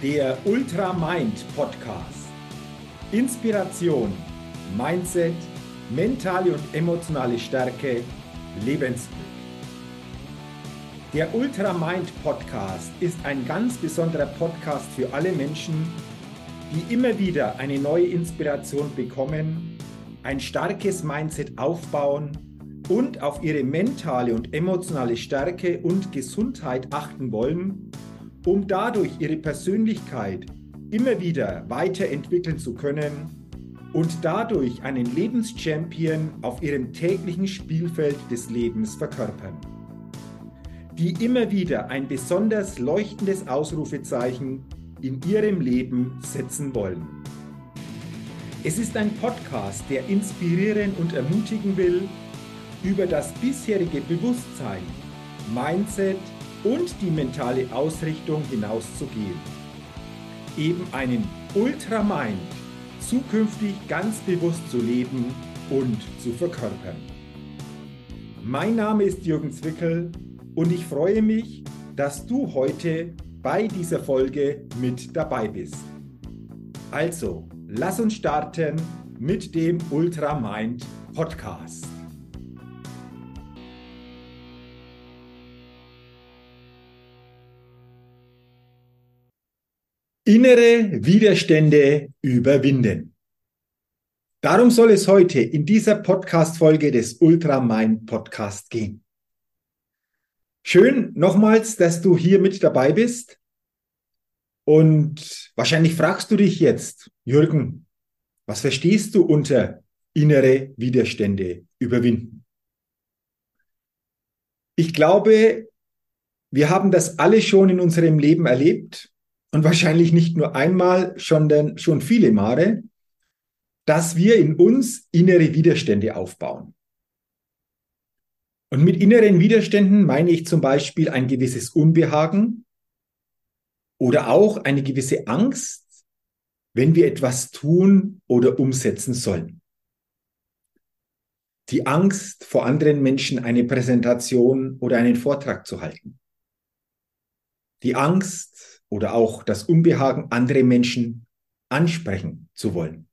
Der Ultra Mind Podcast. Inspiration, Mindset, mentale und emotionale Stärke, Lebensglück. Der Ultra Mind Podcast ist ein ganz besonderer Podcast für alle Menschen, die immer wieder eine neue Inspiration bekommen, ein starkes Mindset aufbauen und auf ihre mentale und emotionale Stärke und Gesundheit achten wollen um dadurch ihre Persönlichkeit immer wieder weiterentwickeln zu können und dadurch einen Lebenschampion auf ihrem täglichen Spielfeld des Lebens verkörpern. Die immer wieder ein besonders leuchtendes Ausrufezeichen in ihrem Leben setzen wollen. Es ist ein Podcast, der inspirieren und ermutigen will, über das bisherige Bewusstsein, Mindset, und die mentale Ausrichtung hinauszugehen. Eben einen Ultramind zukünftig ganz bewusst zu leben und zu verkörpern. Mein Name ist Jürgen Zwickel und ich freue mich, dass du heute bei dieser Folge mit dabei bist. Also, lass uns starten mit dem Ultramind Podcast. Innere Widerstände überwinden. Darum soll es heute in dieser Podcast-Folge des Ultramind Podcast gehen. Schön nochmals, dass du hier mit dabei bist. Und wahrscheinlich fragst du dich jetzt, Jürgen, was verstehst du unter innere Widerstände überwinden? Ich glaube, wir haben das alle schon in unserem Leben erlebt und wahrscheinlich nicht nur einmal, sondern schon viele Male, dass wir in uns innere Widerstände aufbauen. Und mit inneren Widerständen meine ich zum Beispiel ein gewisses Unbehagen oder auch eine gewisse Angst, wenn wir etwas tun oder umsetzen sollen. Die Angst vor anderen Menschen eine Präsentation oder einen Vortrag zu halten. Die Angst oder auch das Unbehagen, andere Menschen ansprechen zu wollen.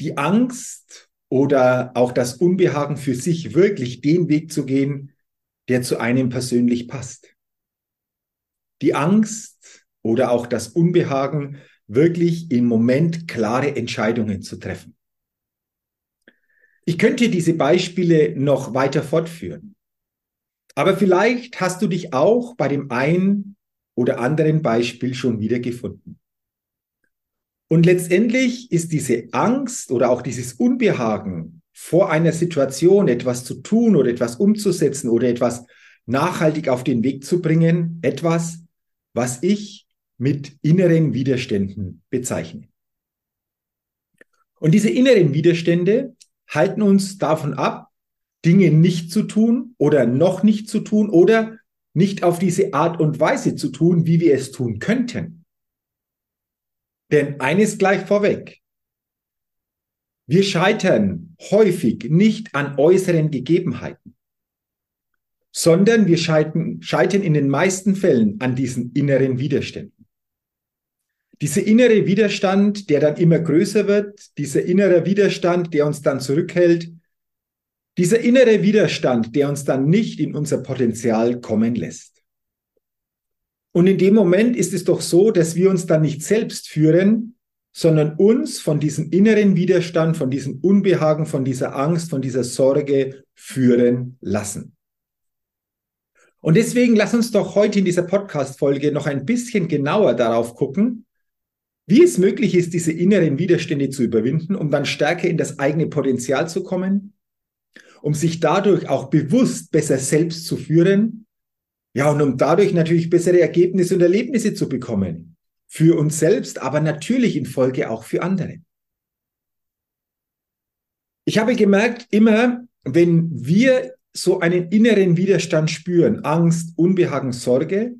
Die Angst oder auch das Unbehagen für sich wirklich den Weg zu gehen, der zu einem persönlich passt. Die Angst oder auch das Unbehagen, wirklich im Moment klare Entscheidungen zu treffen. Ich könnte diese Beispiele noch weiter fortführen. Aber vielleicht hast du dich auch bei dem einen oder anderen Beispiel schon wieder gefunden. Und letztendlich ist diese Angst oder auch dieses Unbehagen vor einer Situation etwas zu tun oder etwas umzusetzen oder etwas nachhaltig auf den Weg zu bringen, etwas, was ich mit inneren Widerständen bezeichne. Und diese inneren Widerstände halten uns davon ab, Dinge nicht zu tun oder noch nicht zu tun oder nicht auf diese Art und Weise zu tun, wie wir es tun könnten. Denn eines gleich vorweg. Wir scheitern häufig nicht an äußeren Gegebenheiten, sondern wir scheitern, scheitern in den meisten Fällen an diesen inneren Widerständen. Dieser innere Widerstand, der dann immer größer wird, dieser innere Widerstand, der uns dann zurückhält, dieser innere Widerstand, der uns dann nicht in unser Potenzial kommen lässt. Und in dem Moment ist es doch so, dass wir uns dann nicht selbst führen, sondern uns von diesem inneren Widerstand, von diesem Unbehagen, von dieser Angst, von dieser Sorge führen lassen. Und deswegen lass uns doch heute in dieser Podcast-Folge noch ein bisschen genauer darauf gucken, wie es möglich ist, diese inneren Widerstände zu überwinden, um dann stärker in das eigene Potenzial zu kommen, um sich dadurch auch bewusst besser selbst zu führen. Ja, und um dadurch natürlich bessere Ergebnisse und Erlebnisse zu bekommen. Für uns selbst, aber natürlich in Folge auch für andere. Ich habe gemerkt, immer wenn wir so einen inneren Widerstand spüren, Angst, Unbehagen, Sorge,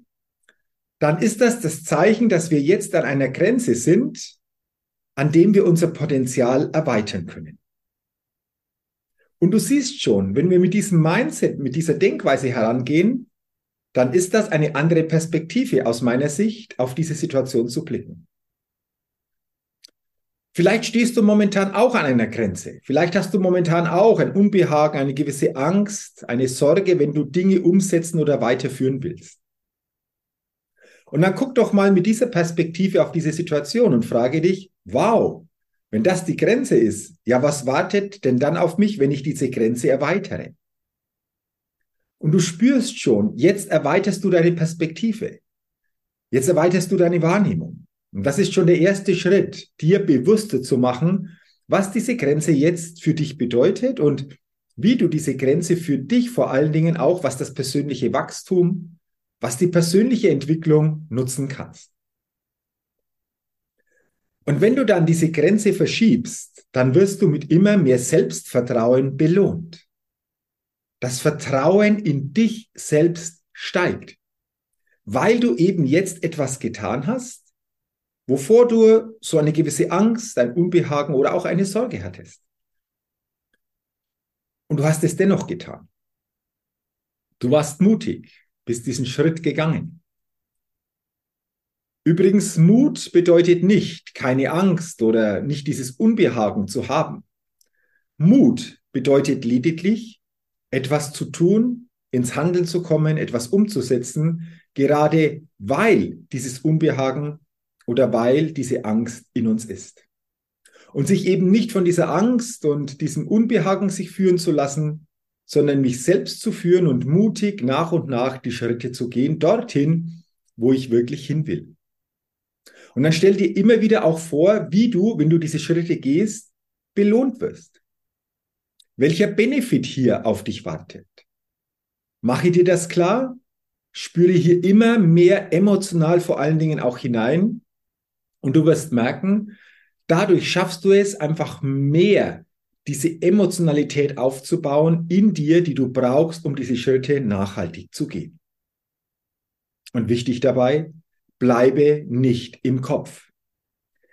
dann ist das das Zeichen, dass wir jetzt an einer Grenze sind, an dem wir unser Potenzial erweitern können. Und du siehst schon, wenn wir mit diesem Mindset, mit dieser Denkweise herangehen, dann ist das eine andere Perspektive aus meiner Sicht, auf diese Situation zu blicken. Vielleicht stehst du momentan auch an einer Grenze. Vielleicht hast du momentan auch ein Unbehagen, eine gewisse Angst, eine Sorge, wenn du Dinge umsetzen oder weiterführen willst. Und dann guck doch mal mit dieser Perspektive auf diese Situation und frage dich, wow, wenn das die Grenze ist, ja, was wartet denn dann auf mich, wenn ich diese Grenze erweitere? Und du spürst schon, jetzt erweiterst du deine Perspektive. Jetzt erweiterst du deine Wahrnehmung. Und das ist schon der erste Schritt, dir bewusster zu machen, was diese Grenze jetzt für dich bedeutet und wie du diese Grenze für dich vor allen Dingen auch, was das persönliche Wachstum, was die persönliche Entwicklung nutzen kannst. Und wenn du dann diese Grenze verschiebst, dann wirst du mit immer mehr Selbstvertrauen belohnt. Das Vertrauen in dich selbst steigt, weil du eben jetzt etwas getan hast, wovor du so eine gewisse Angst, ein Unbehagen oder auch eine Sorge hattest. Und du hast es dennoch getan. Du warst mutig, bist diesen Schritt gegangen. Übrigens, Mut bedeutet nicht, keine Angst oder nicht dieses Unbehagen zu haben. Mut bedeutet lediglich, etwas zu tun, ins Handeln zu kommen, etwas umzusetzen, gerade weil dieses Unbehagen oder weil diese Angst in uns ist. Und sich eben nicht von dieser Angst und diesem Unbehagen sich führen zu lassen, sondern mich selbst zu führen und mutig nach und nach die Schritte zu gehen, dorthin, wo ich wirklich hin will. Und dann stell dir immer wieder auch vor, wie du, wenn du diese Schritte gehst, belohnt wirst. Welcher Benefit hier auf dich wartet. Mache dir das klar? Spüre hier immer mehr emotional vor allen Dingen auch hinein und du wirst merken, dadurch schaffst du es einfach mehr, diese Emotionalität aufzubauen in dir, die du brauchst, um diese Schritte nachhaltig zu gehen. Und wichtig dabei, bleibe nicht im Kopf.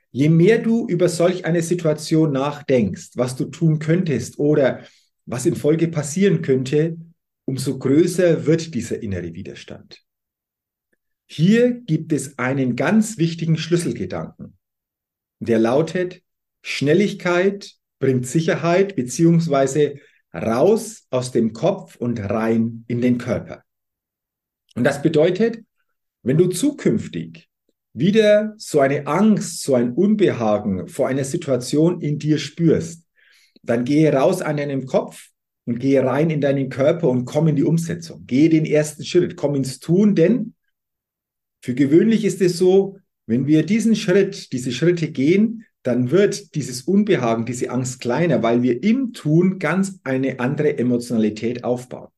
Je mehr du über solch eine Situation nachdenkst, was du tun könntest oder was in Folge passieren könnte, umso größer wird dieser innere Widerstand. Hier gibt es einen ganz wichtigen Schlüsselgedanken. Der lautet, Schnelligkeit bringt Sicherheit beziehungsweise raus aus dem Kopf und rein in den Körper. Und das bedeutet, wenn du zukünftig wieder so eine Angst, so ein Unbehagen vor einer Situation in dir spürst, dann gehe raus an deinem Kopf und gehe rein in deinen Körper und komm in die Umsetzung. Gehe den ersten Schritt, komm ins Tun, denn für gewöhnlich ist es so, wenn wir diesen Schritt, diese Schritte gehen, dann wird dieses Unbehagen, diese Angst kleiner, weil wir im Tun ganz eine andere Emotionalität aufbauen.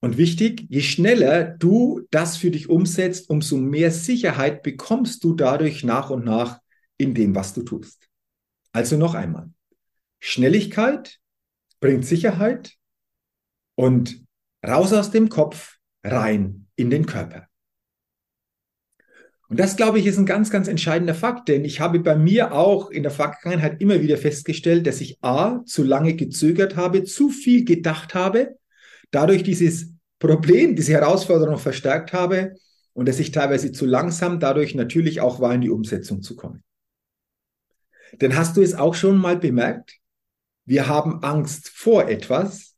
Und wichtig, je schneller du das für dich umsetzt, umso mehr Sicherheit bekommst du dadurch nach und nach in dem, was du tust. Also noch einmal. Schnelligkeit bringt Sicherheit und raus aus dem Kopf, rein in den Körper. Und das, glaube ich, ist ein ganz, ganz entscheidender Fakt, denn ich habe bei mir auch in der Vergangenheit immer wieder festgestellt, dass ich A, zu lange gezögert habe, zu viel gedacht habe, dadurch dieses Problem, diese Herausforderung verstärkt habe und dass ich teilweise zu langsam dadurch natürlich auch war, in die Umsetzung zu kommen. Denn hast du es auch schon mal bemerkt? Wir haben Angst vor etwas,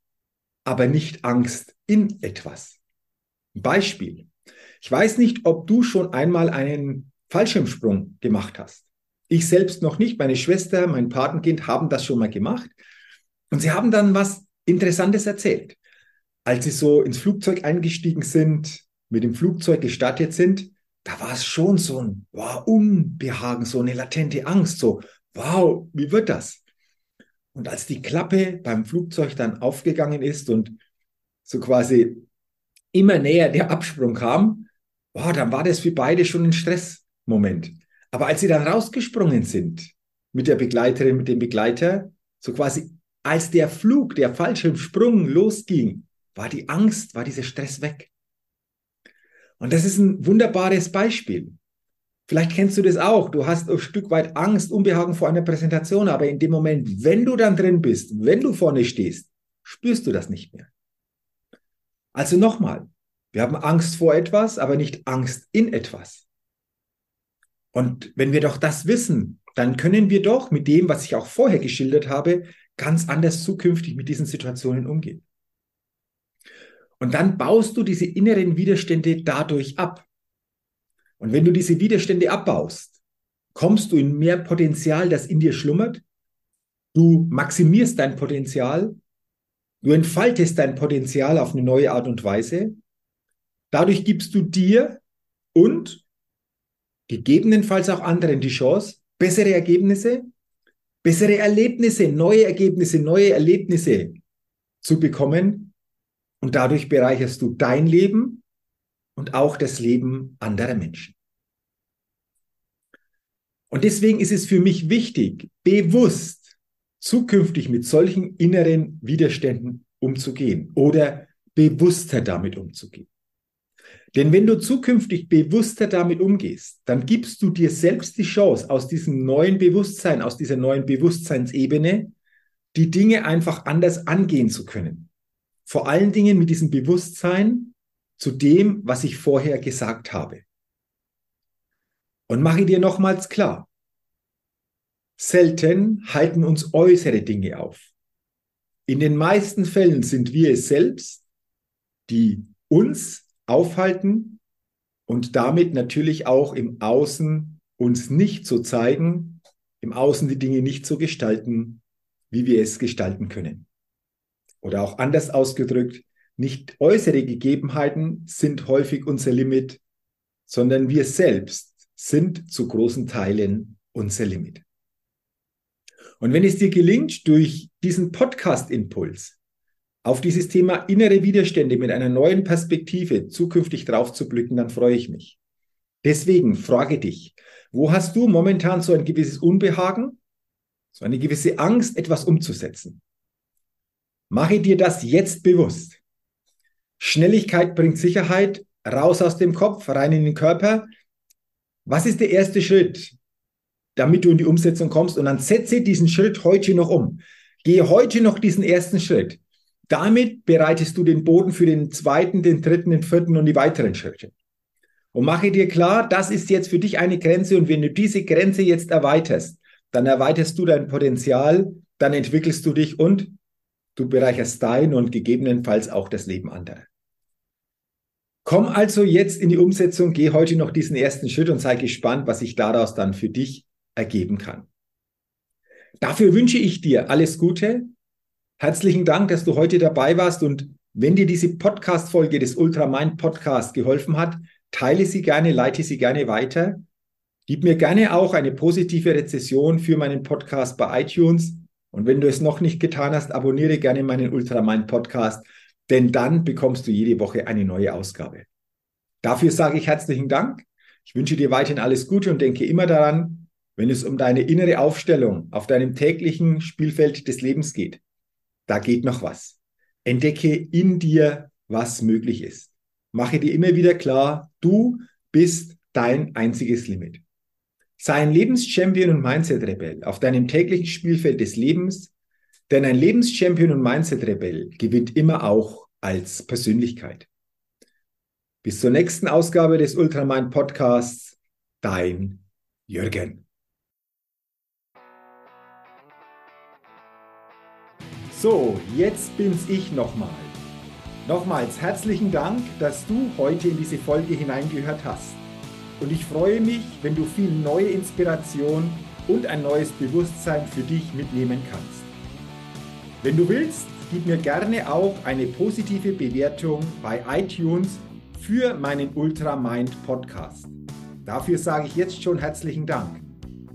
aber nicht Angst in etwas. Beispiel. Ich weiß nicht, ob du schon einmal einen Fallschirmsprung gemacht hast. Ich selbst noch nicht. Meine Schwester, mein Patenkind haben das schon mal gemacht. Und sie haben dann was Interessantes erzählt. Als sie so ins Flugzeug eingestiegen sind, mit dem Flugzeug gestartet sind, da war es schon so ein wow, Unbehagen, so eine latente Angst, so wow, wie wird das? Und als die Klappe beim Flugzeug dann aufgegangen ist und so quasi immer näher der Absprung kam, boah, dann war das für beide schon ein Stressmoment. Aber als sie dann rausgesprungen sind mit der Begleiterin, mit dem Begleiter, so quasi als der Flug, der Fallschirmsprung losging, war die Angst, war dieser Stress weg. Und das ist ein wunderbares Beispiel. Vielleicht kennst du das auch. Du hast ein Stück weit Angst, Unbehagen vor einer Präsentation, aber in dem Moment, wenn du dann drin bist, wenn du vorne stehst, spürst du das nicht mehr. Also nochmal, Wir haben Angst vor etwas, aber nicht Angst in etwas. Und wenn wir doch das wissen, dann können wir doch mit dem, was ich auch vorher geschildert habe, ganz anders zukünftig mit diesen Situationen umgehen. Und dann baust du diese inneren Widerstände dadurch ab. Und wenn du diese Widerstände abbaust, kommst du in mehr Potenzial, das in dir schlummert. Du maximierst dein Potenzial. Du entfaltest dein Potenzial auf eine neue Art und Weise. Dadurch gibst du dir und gegebenenfalls auch anderen die Chance, bessere Ergebnisse, bessere Erlebnisse, neue Ergebnisse, neue Erlebnisse zu bekommen. Und dadurch bereicherst du dein Leben und auch das Leben anderer Menschen. Und deswegen ist es für mich wichtig, bewusst zukünftig mit solchen inneren Widerständen umzugehen oder bewusster damit umzugehen. Denn wenn du zukünftig bewusster damit umgehst, dann gibst du dir selbst die Chance, aus diesem neuen Bewusstsein, aus dieser neuen Bewusstseinsebene, die Dinge einfach anders angehen zu können. Vor allen Dingen mit diesem Bewusstsein zu dem, was ich vorher gesagt habe. Und mache dir nochmals klar, selten halten uns äußere Dinge auf. In den meisten Fällen sind wir es selbst, die uns aufhalten und damit natürlich auch im Außen uns nicht so zeigen, im Außen die Dinge nicht so gestalten, wie wir es gestalten können. Oder auch anders ausgedrückt, nicht äußere Gegebenheiten sind häufig unser Limit, sondern wir selbst sind zu großen Teilen unser Limit. Und wenn es dir gelingt, durch diesen Podcast-Impuls auf dieses Thema innere Widerstände mit einer neuen Perspektive zukünftig drauf zu blicken, dann freue ich mich. Deswegen frage dich, wo hast du momentan so ein gewisses Unbehagen, so eine gewisse Angst, etwas umzusetzen? Mache dir das jetzt bewusst. Schnelligkeit bringt Sicherheit, raus aus dem Kopf, rein in den Körper. Was ist der erste Schritt, damit du in die Umsetzung kommst? Und dann setze diesen Schritt heute noch um. Gehe heute noch diesen ersten Schritt. Damit bereitest du den Boden für den zweiten, den dritten, den vierten und die weiteren Schritte. Und mache dir klar, das ist jetzt für dich eine Grenze und wenn du diese Grenze jetzt erweiterst, dann erweiterst du dein Potenzial, dann entwickelst du dich und du bereicherst dein und gegebenenfalls auch das Leben anderer. Komm also jetzt in die Umsetzung, geh heute noch diesen ersten Schritt und sei gespannt, was sich daraus dann für dich ergeben kann. Dafür wünsche ich dir alles Gute, Herzlichen Dank, dass du heute dabei warst und wenn dir diese Podcast-Folge des Ultramind Podcast geholfen hat, teile sie gerne, leite sie gerne weiter. Gib mir gerne auch eine positive Rezession für meinen Podcast bei iTunes. Und wenn du es noch nicht getan hast, abonniere gerne meinen Ultramind Podcast, denn dann bekommst du jede Woche eine neue Ausgabe. Dafür sage ich herzlichen Dank. Ich wünsche dir weiterhin alles Gute und denke immer daran, wenn es um deine innere Aufstellung auf deinem täglichen Spielfeld des Lebens geht, da geht noch was. Entdecke in dir, was möglich ist. Mache dir immer wieder klar, du bist dein einziges Limit. Sei ein Lebenschampion und Mindset-Rebell auf deinem täglichen Spielfeld des Lebens, denn ein Lebenschampion und Mindset-Rebell gewinnt immer auch als Persönlichkeit. Bis zur nächsten Ausgabe des Ultramind Podcasts, dein Jürgen. So, jetzt bin's ich nochmal. Nochmals herzlichen Dank, dass du heute in diese Folge hineingehört hast. Und ich freue mich, wenn du viel neue Inspiration und ein neues Bewusstsein für dich mitnehmen kannst. Wenn du willst, gib mir gerne auch eine positive Bewertung bei iTunes für meinen Ultramind Podcast. Dafür sage ich jetzt schon herzlichen Dank.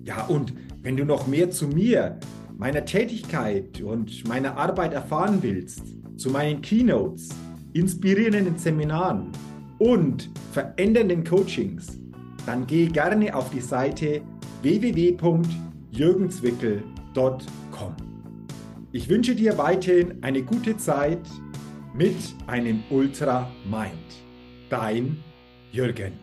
Ja, und wenn du noch mehr zu mir meiner Tätigkeit und meiner Arbeit erfahren willst, zu meinen Keynotes, inspirierenden Seminaren und verändernden Coachings, dann geh gerne auf die Seite www.jürgenzwickel.com. Ich wünsche dir weiterhin eine gute Zeit mit einem Ultra Mind. Dein Jürgen.